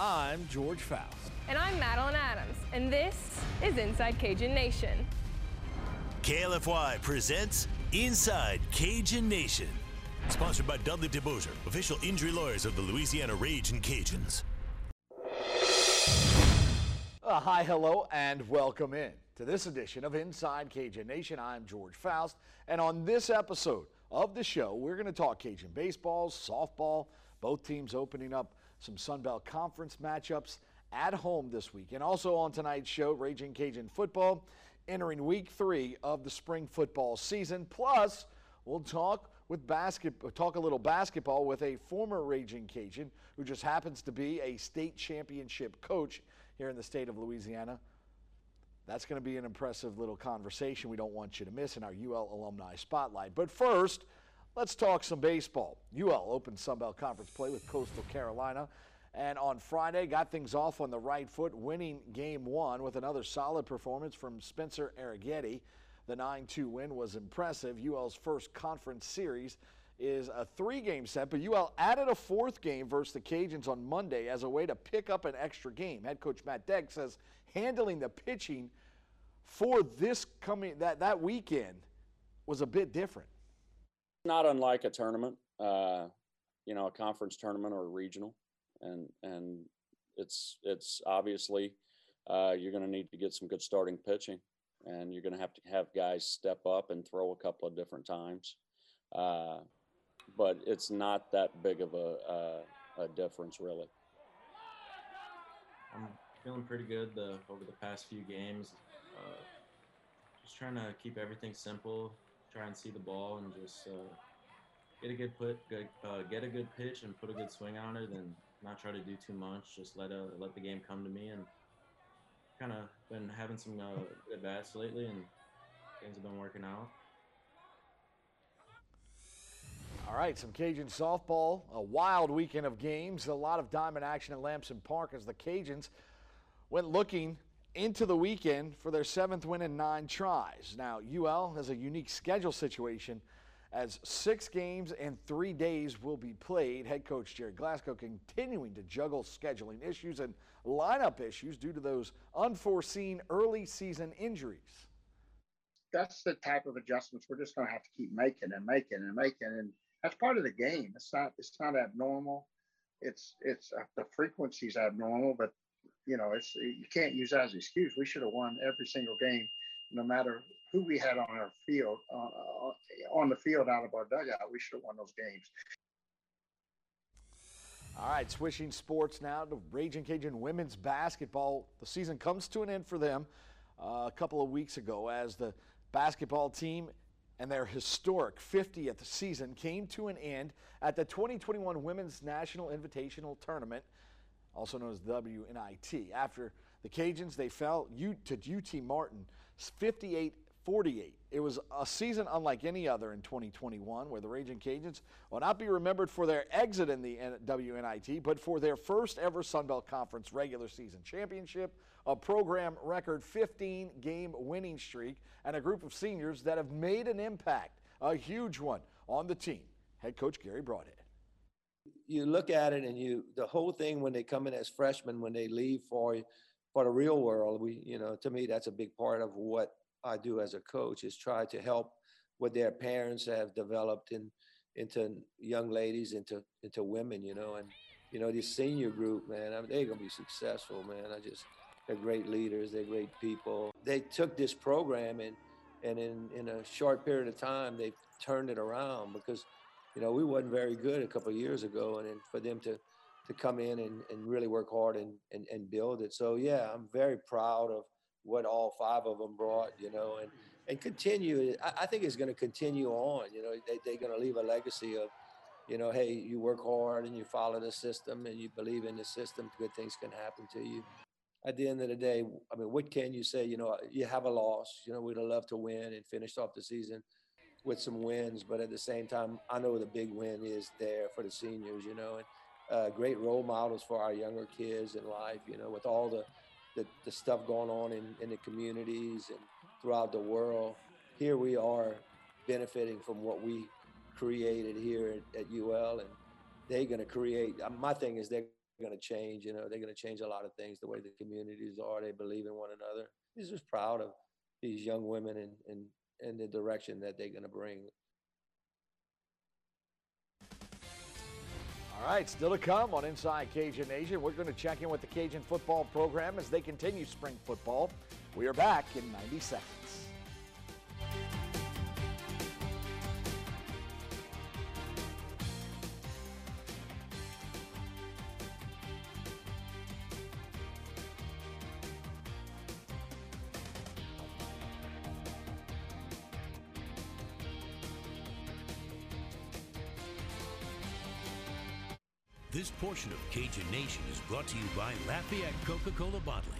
I'm George Faust. And I'm Madeline Adams, and this is Inside Cajun Nation. KLFY presents Inside Cajun Nation. Sponsored by Dudley DeBosier, official injury lawyers of the Louisiana Ragin' Cajuns. Uh, hi, hello, and welcome in to this edition of Inside Cajun Nation. I'm George Faust, and on this episode of the show, we're going to talk Cajun baseball, softball, both teams opening up some Sun Belt Conference matchups at home this week. And also on tonight's show, Raging Cajun football entering week three of the spring football season. Plus, we'll talk with basketball, talk a little basketball with a former Raging Cajun who just happens to be a state championship coach here in the state of Louisiana. That's going to be an impressive little conversation we don't want you to miss in our UL Alumni Spotlight. But first, let's talk some baseball. UL opened Sunbelt Conference play with Coastal Carolina and on Friday got things off on the right foot, winning game one with another solid performance from Spencer Arrighetti. The 9-2 win was impressive. UL's first conference series is a three-game set, but UL added a fourth game versus the Cajuns on Monday as a way to pick up an extra game. Head coach Matt Deggs says handling the pitching for this coming that that weekend was a bit different. Not unlike a tournament, uh, you know, a conference tournament or a regional, and and it's it's obviously uh, you're going to need to get some good starting pitching, and you're going to have to have guys step up and throw a couple of different times. Uh, but it's not that big of a, a, a difference, really. I'm feeling pretty good the, over the past few games. Uh, just trying to keep everything simple, try and see the ball, and just uh, get a good put, good, uh, get a good pitch, and put a good swing on it, and not try to do too much. Just let a, let the game come to me, and kind of been having some uh, at bats lately, and things have been working out. All right, some Cajun softball, a wild weekend of games, a lot of diamond action at Lamson Park as the Cajuns went looking into the weekend for their seventh win in nine tries. Now, UL has a unique schedule situation as six games and three days will be played. Head coach Gerry Glasco continuing to juggle scheduling issues and lineup issues due to those unforeseen early season injuries. That's the type of adjustments we're just going to have to keep making and making and making. And that's part of the game. It's not it's not abnormal. It's it's uh, the frequency's abnormal, but you know it's you can't use that as an excuse. We should have won every single game, no matter who we had on our field uh, on the field out of our dugout. We should have won those games. All right, switching sports now to Raging Cajun women's basketball. The season comes to an end for them uh, a couple of weeks ago as the basketball team and their historic 50th season came to an end at the 2021 Women's National Invitational Tournament, also known as WNIT. After the Cajuns, they fell to UT Martin 58 48. It was a season unlike any other in 2021, where the Raging Cajuns will not be remembered for their exit in the WNIT, but for their first ever Sun Belt Conference regular season championship, a program record 15 game winning streak, and a group of seniors that have made an impact, a huge one, on the team. Head coach Garry Brodhead. You look at it, and you the whole thing when they come in as freshmen, when they leave for for the real world, we you know to me that's a big part of what I do as a coach is try to help what their parents have developed in into young ladies, into into women, you know, and you know this senior group, man, I mean, they're gonna be successful, man. I just they're great leaders, they're great people. They took this program and and in in a short period of time they've turned it around because you know we wasn't very good a couple of years ago, and for them to to come in and, and really work hard and, and and build it. So yeah, I'm very proud of what all five of them brought, you know, and and continue. I, I think it's going to continue on. You know, they, they're going to leave a legacy of, you know, hey, you work hard and you follow the system and you believe in the system. Good things can happen to you. At the end of the day, I mean, what can you say? You know, you have a loss. You know, we'd have loved to win and finish off the season with some wins, but at the same time, I know the big win is there for the seniors. You know, and uh, great role models for our younger kids in life. You know, with all the the, the stuff going on in, in the communities and throughout the world. Here we are benefiting from what we created here at, at UL, and they're going to create. Uh, my thing is they're going to change. You know, they're going to change a lot of things, the way the communities are. They believe in one another. He's just proud of these young women and, and, and the direction that they're going to bring. All right, still to come on Inside Cajun Nation. We're going to check in with the Cajun football program as they continue spring football. We are back in 90 seconds. This portion of Cajun Nation is brought to you by Lafayette Coca-Cola Bottling.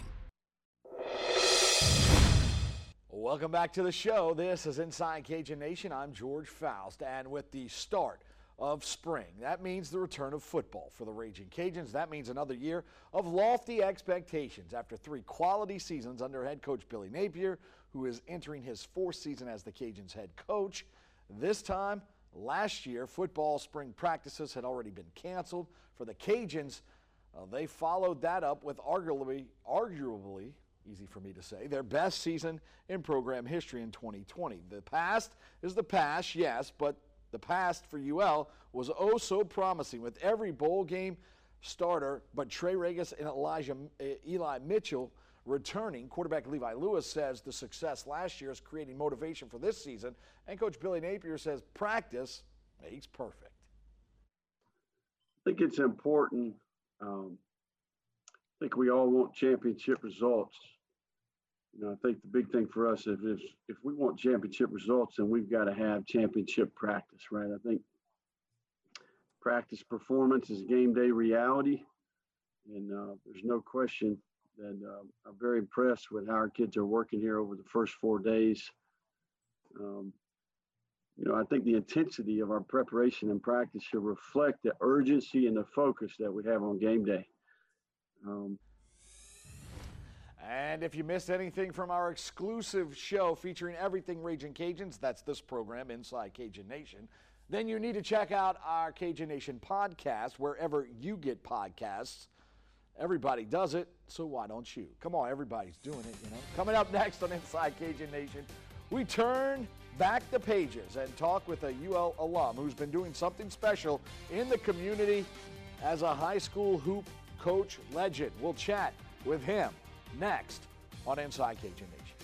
Welcome back to the show. This is Inside Cajun Nation. I'm George Faust, and with the start of spring, that means the return of football for the Raging Cajuns. That means another year of lofty expectations after three quality seasons under head coach Billy Napier, who is entering his fourth season as the Cajuns head coach. This time, last year, football spring practices had already been canceled for the Cajuns. Uh, they followed that up with arguably, arguably, easy for me to say, their best season in program history in 2020. The past is the past, yes, but the past for UL was oh so promising with every bowl game starter, but Trey Ragas and Elijah uh, Eli Mitchell returning. Quarterback Levi Lewis says the success last year is creating motivation for this season, and Coach Billy Napier says practice makes perfect. I think it's important. Um, I think we all want championship results. You know, I think the big thing for us is if, if we want championship results, then we've got to have championship practice, right? I think practice performance is game day reality. And uh, there's no question that uh, I'm very impressed with how our kids are working here over the first four days. Um, you know, I think the intensity of our preparation and practice should reflect the urgency and the focus that we have on game day. Um, and if you missed anything from our exclusive show featuring everything Raging Cajuns, that's this program, Inside Cajun Nation, then you need to check out our Cajun Nation podcast wherever you get podcasts. Everybody does it, so why don't you? Come on, everybody's doing it, you know. Coming up next on Inside Cajun Nation, we turn back the pages and talk with a UL alum who's been doing something special in the community as a high school hoop coach legend. We'll chat with him next on Inside Cajun Nation.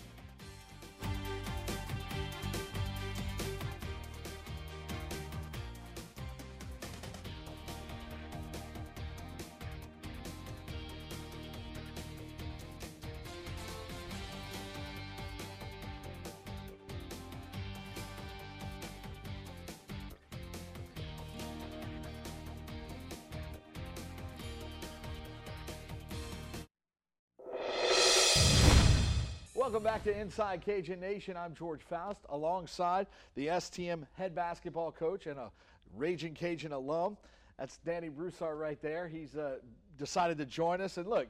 To Inside Cajun Nation. I'm George Faust alongside the STM head basketball coach and a Raging Cajun alum. That's Danny Broussard right there. He's uh, decided to join us. And look,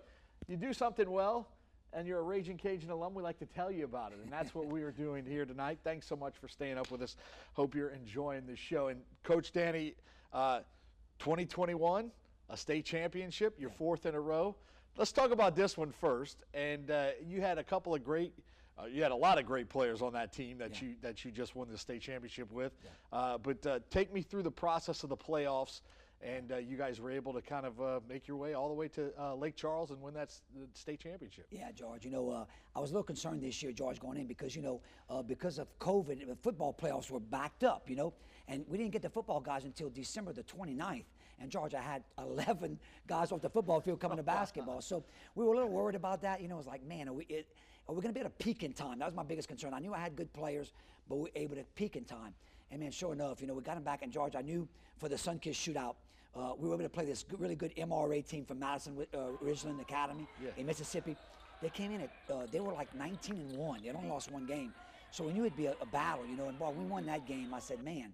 you do something well and you're a Raging Cajun alum, we like to tell you about it. And that's what we are doing here tonight. Thanks so much for staying up with us. Hope you're enjoying the show. And Coach Danny, uh, 2021, a state championship, your fourth in a row. Let's talk about this one first. And uh, you had a couple of great, uh, you had a lot of great players on that team that Yeah. you that you just won the state championship with. Yeah. Uh, but uh, take me through the process of the playoffs, and uh, you guys were able to kind of uh, make your way all the way to uh, Lake Charles and win that s- the state championship. Yeah, George. You know, uh, I was a little concerned this year, George, going in because you know, uh, because of COVID, the football playoffs were backed up. You know, and we didn't get the football guys until December the 29th. And George, I had 11 guys off the football field coming to basketball, so we were a little worried about that. You know, it was like, man, are we? It, are we going to be able to peak in time? That was my biggest concern. I knew I had good players, but we were able to peak in time. And man, sure enough, you know, we got them back in George. I knew for the Sunkiss shootout, uh, we were able to play this really good MRA team from Madison uh, Ridgeland Academy Yeah. in Mississippi. They came in at, uh, they were like 19 and 1. They only lost one game. So we knew it'd be a, a battle, you know. And boy, we won that game. I said, man,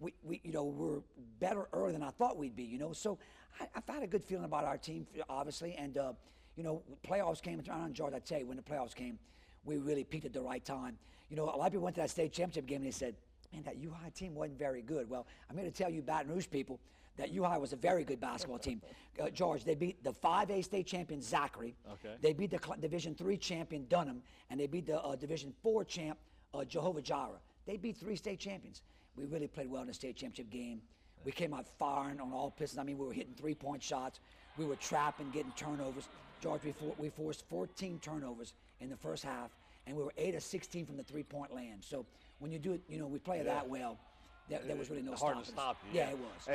we, we you know, we're better early than I thought we'd be, you know. So I, I've had a good feeling about our team, obviously. And, uh, you know, playoffs came I tell you, when the playoffs came, we really peaked at the right time. You know, a lot of people went to that state championship game and they said, man, that U High team wasn't very good. Well, I'm here to tell you, Baton Rouge people, that U High was a very good basketball team. Uh, George, they beat the 5A state champion Zachary. Okay. They beat the Division Three champion Dunham, and they beat the uh, Division Four champ uh, Jehovah Jireh. They beat three state champions. We really played well in the state championship game. We came out firing on all pistons. I mean, we were hitting three-point shots. We were trapping, getting turnovers. George, we, for, we forced 14 turnovers in the first half, and we were 8 of 16 from the three-point land. So when you do it, you know, we play it that well, there, there was really no hard to stop you. Yeah, it was.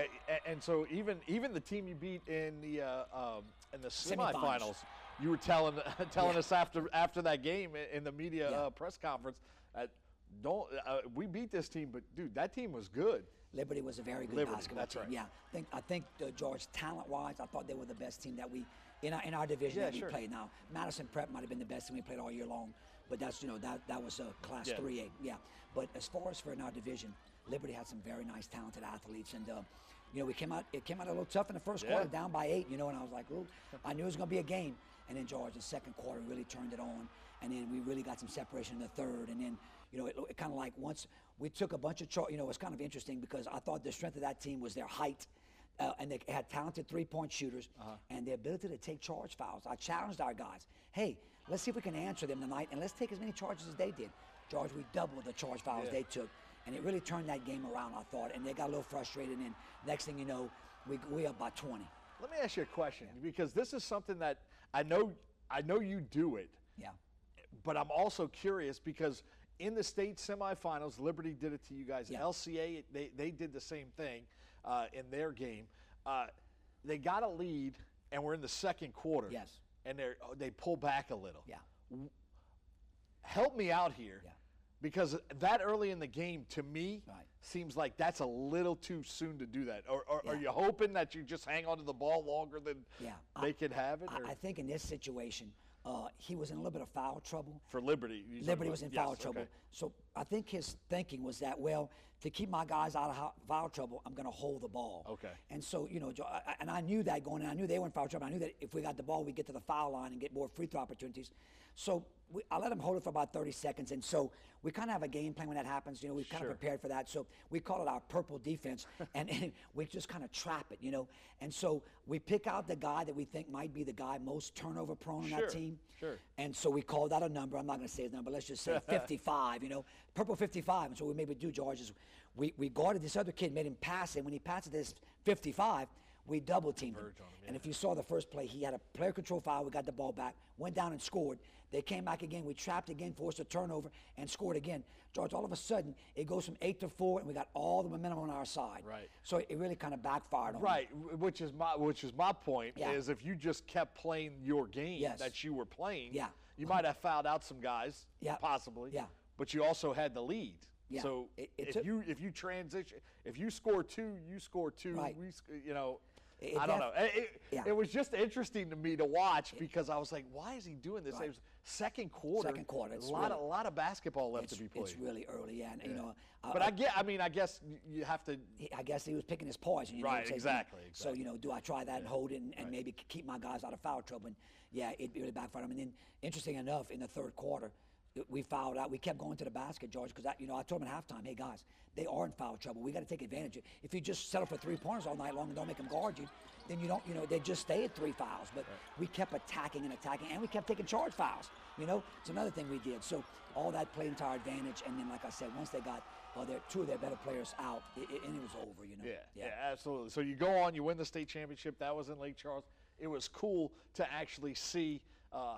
And, so even even the team you beat in the uh, um, in the Semifinals. semifinals, you were telling telling Yeah. us after after that game in the media Yeah. uh, press conference, uh, don't uh, we beat this team, but dude, that team was good. Liberty was a very good Liberty, basketball that's team. right. Yeah, I think I think uh, George, talent-wise, I thought they were the best team that we in our in our division Yeah, that we sure. played. Now Madison Prep might have been the best team we played all year long, but that's you know that that was a class Yeah. three A. Yeah, but as far as for in our division, Liberty had some very nice, talented athletes, and uh, you know we came out it came out a little tough in the first Yeah. quarter, down by eight. You know, and I was like, Ooh, I knew it was going to be a game. And then George, the second quarter really turned it on, and then we really got some separation in the third, and then you know, it, it kind of like once we took a bunch of, char- you know, it's kind of interesting because I thought the strength of that team was their height. Uh, and they had talented three-point shooters and the ability to take charge fouls. I challenged our guys. Hey, let's see if we can answer them tonight, and let's take as many charges as they did. George, we doubled the charge fouls Yeah. they took, and it really turned that game around. I thought, and they got a little frustrated. And next thing you know, we we up by 20. Let me ask you a question because this is something that I know I know you do it, Yeah, but I'm also curious because in the state semifinals, Liberty did it to you guys. Yeah. LCA, they, they did the same thing uh, in their game. Uh, they got a lead, and we're in the second quarter. Yes. And they they pull back a little. yeah. Help me out here. Yeah. Because that early in the game, to me, Right. seems like that's a little too soon to do that. Or, or are you hoping that you just hang on to the ball longer than Yeah, they I- can have it? or- I think in this situation, uh, he was in a little bit of foul trouble. for Liberty. Liberty was in yes, foul trouble. okay. So I think his thinking was that, well, to keep my guys out of foul trouble, I'm going to hold the ball. Okay. And so, you know, Jo- I- I- and I knew that going in. I knew they were in foul trouble. I knew that if we got the ball, we'd get to the foul line and get more free throw opportunities. So we, I let him hold it for about 30 seconds. And so we kind of have a game plan when that happens. You know, we've kind Sure. of prepared for that. So we call it our purple defense. and, and we just kind of trap it, you know. And so we pick out the guy that we think might be the guy most turnover prone on that team. sure. And so we called out a number. I'm not going to say his number. Let's just say 55. You know, purple 55. And so we maybe do George is we we guarded this other kid, made him pass it. When he passed it this 55, we double teamed him. And if you saw the first play, he had a player control foul. We got the ball back, went down and scored. They came back again. We trapped again, forced a turnover, and scored again. George, all of a sudden, it goes from eight to four, and we got all the momentum on our side. Right. So it really kind of backfired on me. Right, w- which is my which is my point Yeah. is if you just kept playing your game Yes. that you were playing, Yeah. you might have fouled out some guys, Yeah. possibly, Yeah. but you also had the lead. Yeah. So It- it if took- you if you transition, if you score two, you score two. Right. We, you know, It- I don't know. It, Yeah. it was just interesting to me to watch because I was like, why is he doing this? Right. It was second quarter. Second quarter, A lot really- of a lot of basketball left to be played. it's really early, yeah. And, you know, uh, but I get. I mean, I guess you have to. he- I guess he was picking his poison. You know, Right, and say, you know, exactly, So you know, do I try that and hold it and, and maybe keep my guys out of foul trouble? And yeah, it be really backfired him. And then, interesting enough, in the third quarter, we fouled out. We kept going to the basket, George, because you know I told him at halftime, hey guys, they are in foul trouble. We got to take advantage. If you just settle for three pointers all night long and don't make them guard you, then you don't. You know, they just stay at three fouls. But we kept attacking and attacking, and we kept taking charge fouls. You know, it's another thing we did. So all that played into our advantage. And then, like I said, once they got uh, their two of their better players out, it, it, and it was over. You know. Yeah, yeah, absolutely. So you go on, you win the state championship. That was in Lake Charles. It was cool to actually see uh,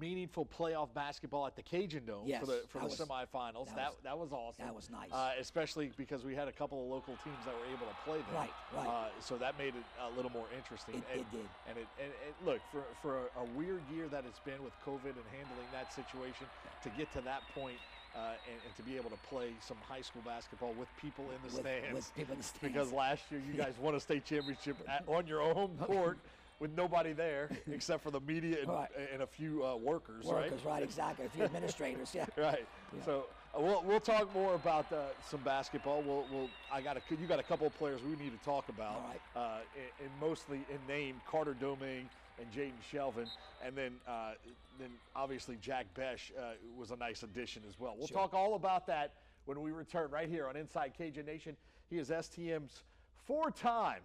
meaningful playoff basketball at the Cajun Dome Yes, for the for the was- semifinals. that That was- that was awesome. that was nice. uh, especially because we had a couple of local teams that were able to play there. Right, right. Uh, so that made it a little more interesting. It- and, it did. And it and, and look for for a, weird year that it's been with COVID and handling that situation to get to that point. Uh, and, and to be able to play some high school basketball with people in the With- stands, with people in the because last year you guys won a state championship at, on your own court with nobody there except for the media and, Right. and a few uh, workers, Workers, right? right? Exactly. A few administrators, yeah. Right. So uh, we'll, we'll talk more about uh, some basketball. We'll, we'll I got a you got a couple of players we need to talk about. Right. Uh, and, and mostly in name Carter Domingue and Jaden Shelvin, and then uh, then obviously Jack Bech uh, was a nice addition as well. We'll Sure. talk all about that when we return right here on Inside Cajun Nation. He is STM's four-time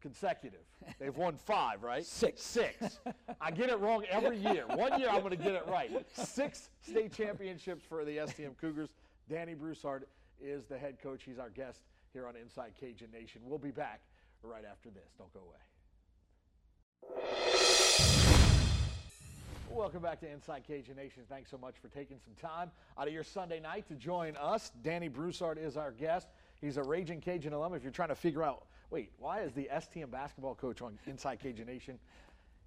consecutive. They've won five, right? Six. Six. I get it wrong every year. One year I'm going to get it right. Six state championships for the STM Cougars. Danny Broussard is the head coach. He's our guest here on Inside Cajun Nation. We'll be back right after this. Don't go away. Welcome back to Inside Cajun Nation. Thanks so much for taking some time out of your Sunday night to join us. Danny Broussard is our guest. He's a Raging Cajun alum. If you're trying to figure out, wait, why is the STM basketball coach on Inside Cajun Nation?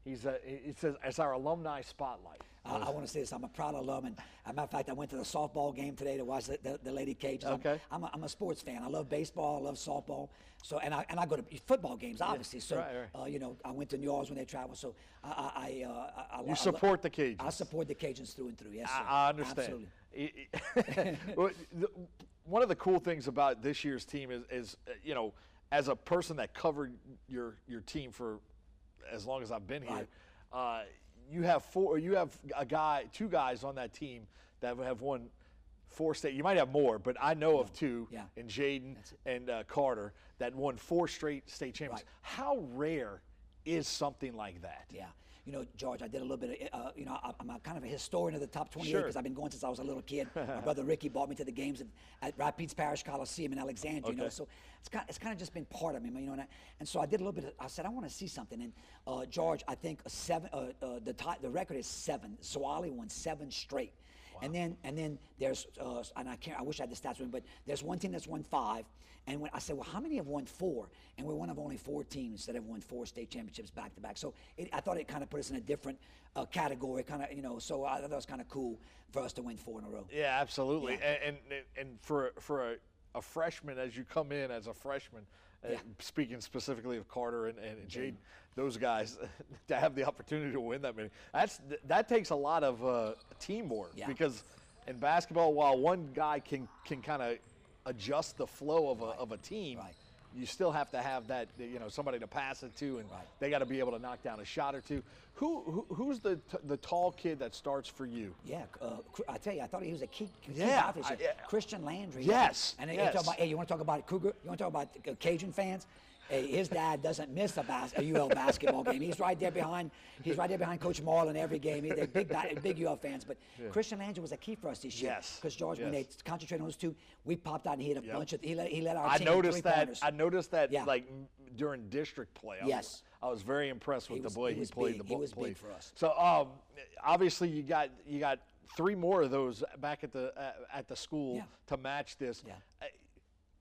He's a, it says it's our alumni spotlight. I, I want to say this. I'm a proud alum, and as a matter of fact, I went to the softball game today to watch the, the, the Lady Cajuns. I'm- Okay. I'm, a, I'm a sports fan. I love baseball. I love softball. So, and I and I go to football games, obviously. So, right, right. Uh, you know, I went to New Orleans when they travel. So, I, I, I, uh, I, You I support the Cajuns. I support the Cajuns through and through. Yes, sir. I, I understand. Absolutely. One of the cool things about this year's team is, is, uh, you know, as a person that covered your your team for as long as I've been here, uh, you have four. You have a guy, two guys on that team that have won four state. You might have more, but I know of two, Yeah. in Jaden and uh, Carter, that won four straight state championships. How rare is something like that? Yeah. You know, George, I did a little bit of, uh, you know, I'm a kind of a historian of the top 28 Sure. because I've been going since I was a little kid. My brother Ricky brought me to the games at, at Rapides Parish Coliseum in Alexandria, you know, so it's kind, it's kind of just been part of me, you know, and, I, and so I did a little bit, of, I said, I want to see something. And uh, George, I think seven, uh, uh, the, ti the record is seven. Swally won seven straight. And then and then there's uh, and I can't I wish I had the stats with me, but there's one team that's won five. And when I said, well, how many have won four? And we're one of only four teams that have won four state championships back to back. So it, I thought it kind of put us in a different uh, category, kind of you know. So I thought it was kind of cool for us to win four in a row. Yeah, absolutely. Yeah. And, and and for for a, a freshman, as you come in as a freshman, Yeah. speaking specifically of Carter and, and Jade, those guys to have the opportunity to win that many, that's that takes a lot of uh, teamwork Yeah. because in basketball, while one guy can can kind of adjust the flow of a of a team. Right. You still have to have that, you know, somebody to pass it to, and Right. they got to be able to knock down a shot or two. Who, who who's the t- the tall kid that starts for you? Yeah, uh, I tell you, I thought he was a key, key Yeah, I- yeah. Christian Landry. Yes, And yes. you talk about, hey, you want to talk about Cougar? You want to talk about uh, Cajun fans? Hey, his dad doesn't miss a, bas- a UL basketball game. He's right there behind. He's right there behind Coach Marlin every game. They're big, ba- big UL fans. But Christian Landry was a key for us this year. Yes, Because George, when they yes. concentrated on those two, we popped out and hit a Yep. bunch of. He let, he let our I team noticed that. I noticed that Yeah. like during district play. I was- Yes. I was very impressed with He was- the way he he, was played big. the He ball. was big for us. So um, obviously you got you got three more of those back at the uh, at the school Yeah. to match this. Yeah.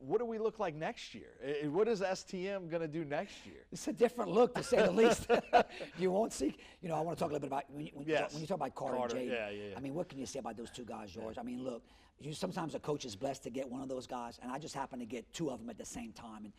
What do we look like next year? What is STM going to do next year? It's a different look, to say the least. you won't see. You know, I want to talk a little bit about when you, when, you, talk, when you talk about Carter, Carter, and Jaden. yeah, yeah, yeah. I mean, what can you say about those two guys, George? I mean, look, you sometimes a coach is blessed to get one of those guys, and I just happened to get two of them at the same time. And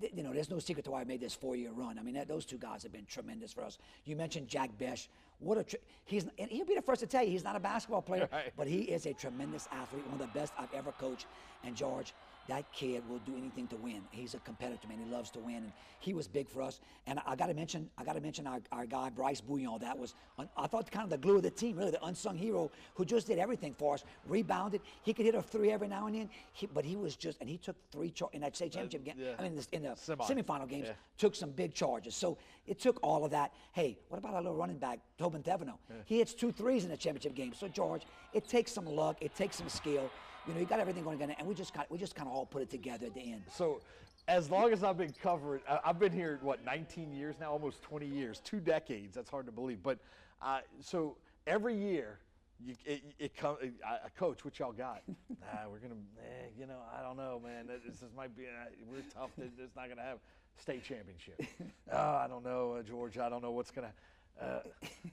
th- you know, there's no secret to why I made this four-year run. I mean, that, those two guys have been tremendous for us. You mentioned Jack Bech. What a tr- he's and he'll be the first to tell you he's not a basketball player, Right. but he is a tremendous athlete, one of the best I've ever coached. And George, that kid will do anything to win. He's a competitor, man. He loves to win, and he was big for us. And I, got to mention, I got to mention our, our guy Bryce Bouillon. That was, un- I thought, kind of the glue of the team, really, the unsung hero who just did everything for us. Rebounded. He could hit a three every now and then, he, but he was just, and he took three char- in that state uh, championship game. yeah. I mean, in the, in the Semi. semifinal games, Yeah. took some big charges. So it took all of that. Hey, what about our little running back, Tobin Theveno? He hits two threes in the championship game. So George, it takes some luck, it takes some skill. You know, you got everything going together, and we just got we just kind of all put it together at the end. So, as long as I've been covering, I- I've been here what 19 years now, almost 20 years, two decades. That's hard to believe. But uh, so every year, you, it, it comes. Uh, coach, what y'all got? nah, we're gonna. Eh, you know, I don't know, man. This, this might be. Uh, we're tough. It's not gonna have state championship. oh, I don't know, uh, George. I don't know what's gonna. Uh,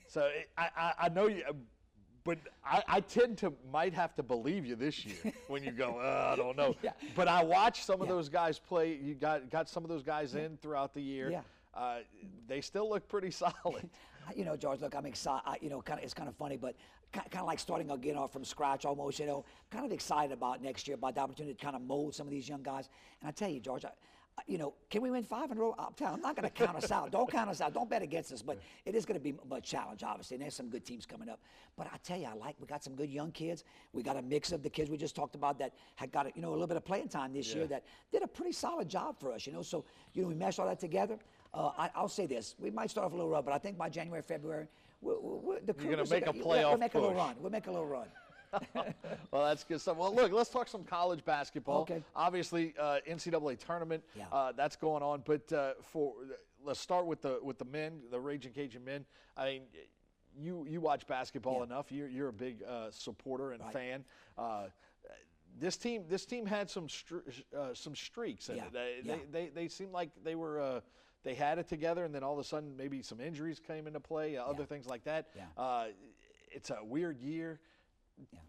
so it, I, I, I know you. But I, I tend to might have to believe you this year when you go, uh, I don't know. Yeah. But I watched some of Yeah. those guys play. You got got some of those guys in throughout the year. Yeah. Uh, they still look pretty solid. You know, George, look, I'm excited. You know, kind of, it's kind of funny, but kind of like starting again off from scratch almost. You know, kind of excited about next year, about the opportunity to kind of mold some of these young guys. And I tell you, George, I, you know, can we win five in a row? I'm, not going to count us out. Don't count us out. Don't bet against us. But it is going to be a challenge, obviously. And there's some good teams coming up. But I tell you, I like we got some good young kids. We got a mix of the kids we just talked about that had got you know a little bit of playing time this year that did a pretty solid job for us. You know, so you know we meshed all that together. Uh, I, I'll say this: we might start off a little rough, but I think by January, February, we're, we're, the You're gonna Cougars are make a gonna- yeah, playoff We'll make a little run. We'll make a little run. well, that's good stuff. Well, look, let's talk some college basketball. Okay. Obviously, uh, NCAA tournament. Yeah. Uh, that's going on. But uh, for let's start with the with the men, the Raging Cajun men. I mean, you you watch basketball Yeah. enough. You're you're a big uh, supporter and Right. fan. Uh, this team, this team had some uh, some streaks in Yeah, it. They, yeah. they, they, they seemed like they were uh, they had it together, and then all of a sudden maybe some injuries came into play, uh, other Yeah. things like that. Yeah. Uh, it's a weird year.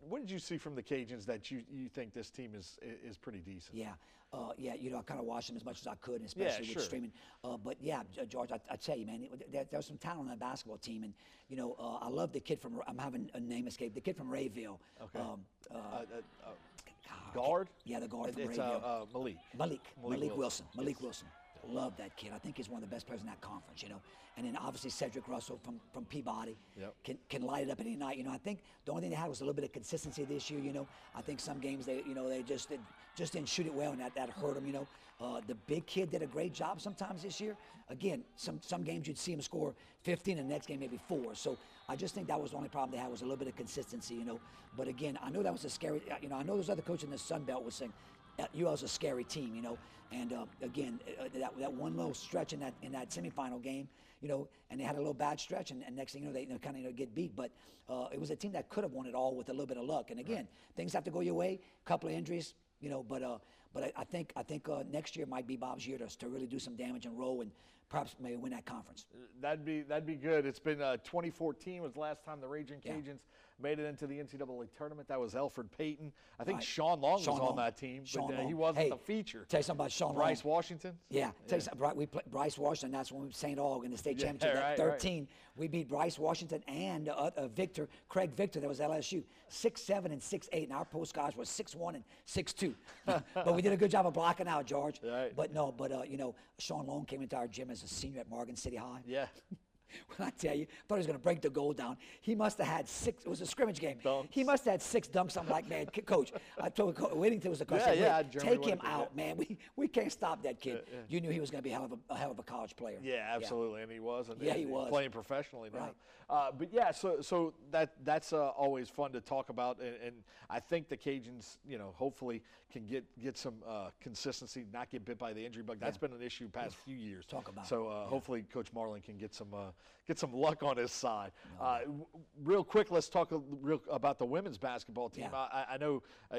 What did you see from the Cajuns that you, you think this team is is pretty decent? Yeah, uh, yeah. You know, I kind of watched them as much as I could, and especially sure. with streaming. Uh, but yeah, George, I, I tell you, man, it, there, there's some talent on that basketball team, and you know, uh, I love the kid from. I'm having a name escape. The kid from Rayville. Okay. Um, uh, Uh, uh, uh, guard? Yeah, the guard from It's Rayville. Mylik. Mylik, Mylik Mylik, Wilson. Wilson. Mylik Yes. Wilson. Love that kid. I think he's one of the best players in that conference, you know. And then obviously Cedric Russell from, from Peabody Yep. can, can light it up any night. You know, I think the only thing they had was a little bit of consistency this year, you know. I think some games they, you know, they just did, just didn't shoot it well and that, that hurt them, you know. Uh, the big kid did a great job sometimes this year. Again, some, some games you'd see him score 15 and the next game maybe four. So I just think that was the only problem they had was a little bit of consistency, you know. But again, I know that was a scary, you know, I know there's other coaches in the Sun Belt was saying, uh, UL's a scary team, you know. And uh, again, uh, that, that one little stretch in that in that semifinal game, you know, and they had a little bad stretch, and, and next thing you know, they, kind of you know, get beat. But uh, it was a team that could have won it all with a little bit of luck. And again, things have to go your way. A couple of injuries, you know, but uh, but I, I think I think uh, next year might be Bob's year to, to really do some damage and roll and perhaps maybe win that conference. That'd be that'd be good. It's been uh, 2014 was the last time the Raging Yeah. Made it into the NCAA tournament. That was Elfrid Payton. I think Right. Shawn Long Shawn was on that team, Shawn but uh, he wasn't Hey, the feature. Tell you something about Shawn Bryce Long. Washington. Yeah, tell you something, Bri- we play, Bryce Washington. That's when we St. Aug in the state Yeah, championship. right, that right. 13, we beat Bryce Washington and uh, uh, Victor, Craig Victor. That was LSU, six seven and six eight, and our post guys were six one and six two. but we did a good job of blocking out, George. Right. But no, but uh, you know, Shawn Long came into our gym as a senior at Morgan City High. Yeah. When I tell you, I thought he was going to break the goal down. He must have had six. It was a scrimmage game. Dunks. He must have had six dunks. I'm like, man, coach. I told Co- Whittington was the coach. Yeah, yeah, "Whit, Jeremy take him out, man. We we can't stop that kid. You knew he was going to be a hell of a, a hell of a college player. Yeah, absolutely, and he was. And, Yeah, and he was. playing professionally now. Right. Uh, but yeah, so so that that's uh, always fun to talk about, and, and I think the Cajuns, you know, hopefully can get get some uh, consistency, not get bit by the injury bug. That's been an issue past few years. Talk about So uh, hopefully, Coach Marlin can get some uh, get some luck on his side. Uh, w- real quick, let's talk real about the women's basketball team. Yeah. I, I- know. Uh,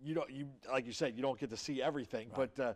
you don't you like you said you don't get to see everything, but uh,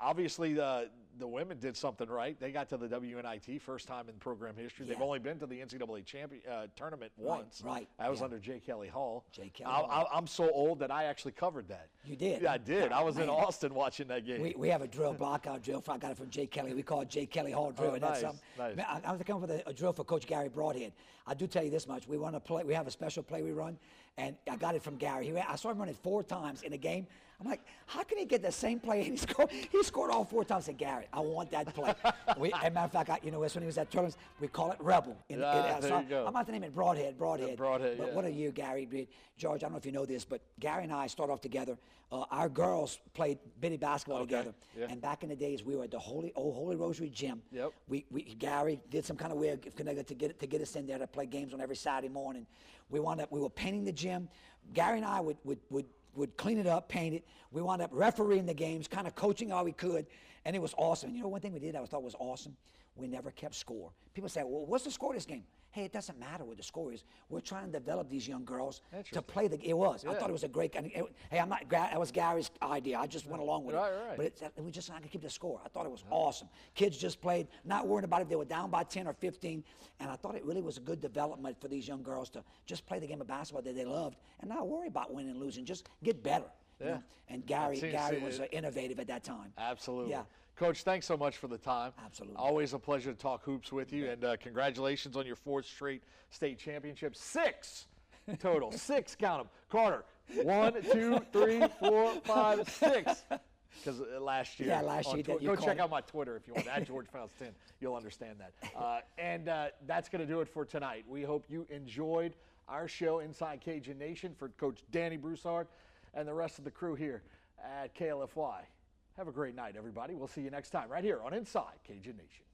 obviously the the women did something right. They got to the WNIT first time in program history. They've only been to the NCAA champion uh, tournament once. right, That was yeah. under Jay Kelly Hall. J. Kelly I, I, I'm so old that I actually covered that. You did? Yeah, I did. I was in Austin watching that game. We, we have a drill, blockout drill. I got it from Jay Kelly. We call it Jay Kelly Hall drill. Oh, and that's something. nice. I, I was coming up with a, a drill for Coach Garry Brodhead. I do tell you this much: we run a play. We have a special play we run, and I got it from Gary. He, ran- I saw him run it four times in a game. I'm like, how can he get the same play and he scored? He scored all four times. I said, Gary, I want that play. we, as a matter of fact, I, you know, when he was at tournaments. We call it Rebel. In, in- Ah, uh, there so you go. I'm not to name it Brodhead. Brodhead. Brodhead, But yeah. what a year Gary. George, I don't know if you know this, but Gary and I started off together. Uh, our girls played bitty basketball Okay, together. yeah. And back in the days, we were at the Holy Old Holy Rosary Gym. Yep. We, we Gary did some kind of weird connected to get to get us in there to play games on every Saturday morning. We wound up we were painting the gym. Gary and I would would would would clean it up, paint it. We wound up refereeing the games, kind of coaching all we could, and it was awesome. And you know one thing we did I thought was awesome? We never kept score. People say, "Well, what's the score of this game?" Hey, it doesn't matter what the score is. We're trying to develop these young girls to play the. Game. It was. I thought it was a great. I mean, it- hey, I'm not. That was Gary's idea. I just went along with Right, it. right. But it's, we just not gonna keep the score. I thought it was awesome. Kids just played, not worrying about if they were down by 10 or 15. And I thought it really was a good development for these young girls to just play the game of basketball that they loved and not worry about winning and losing. Just get better. you Yeah. know? And Gary, seems Gary was uh, innovative at that time. Absolutely. Yeah. Coach, thanks so much for the time. Absolutely. Always a pleasure to talk hoops with you, and uh, congratulations on your fourth straight state championship. Six total. Six, count them. Carter, one, two, three, four, five, six. because uh, last year. Yeah, last year Go check out my Twitter if you want. At George Faust 10. You'll understand that. Uh, and uh, that's going to do it for tonight. We hope you enjoyed our show, Inside Cajun Nation, for Coach Danny Broussard and the rest of the crew here at KLFY. Have a great night, everybody. We'll see you next time right here on Inside Cajun Nation.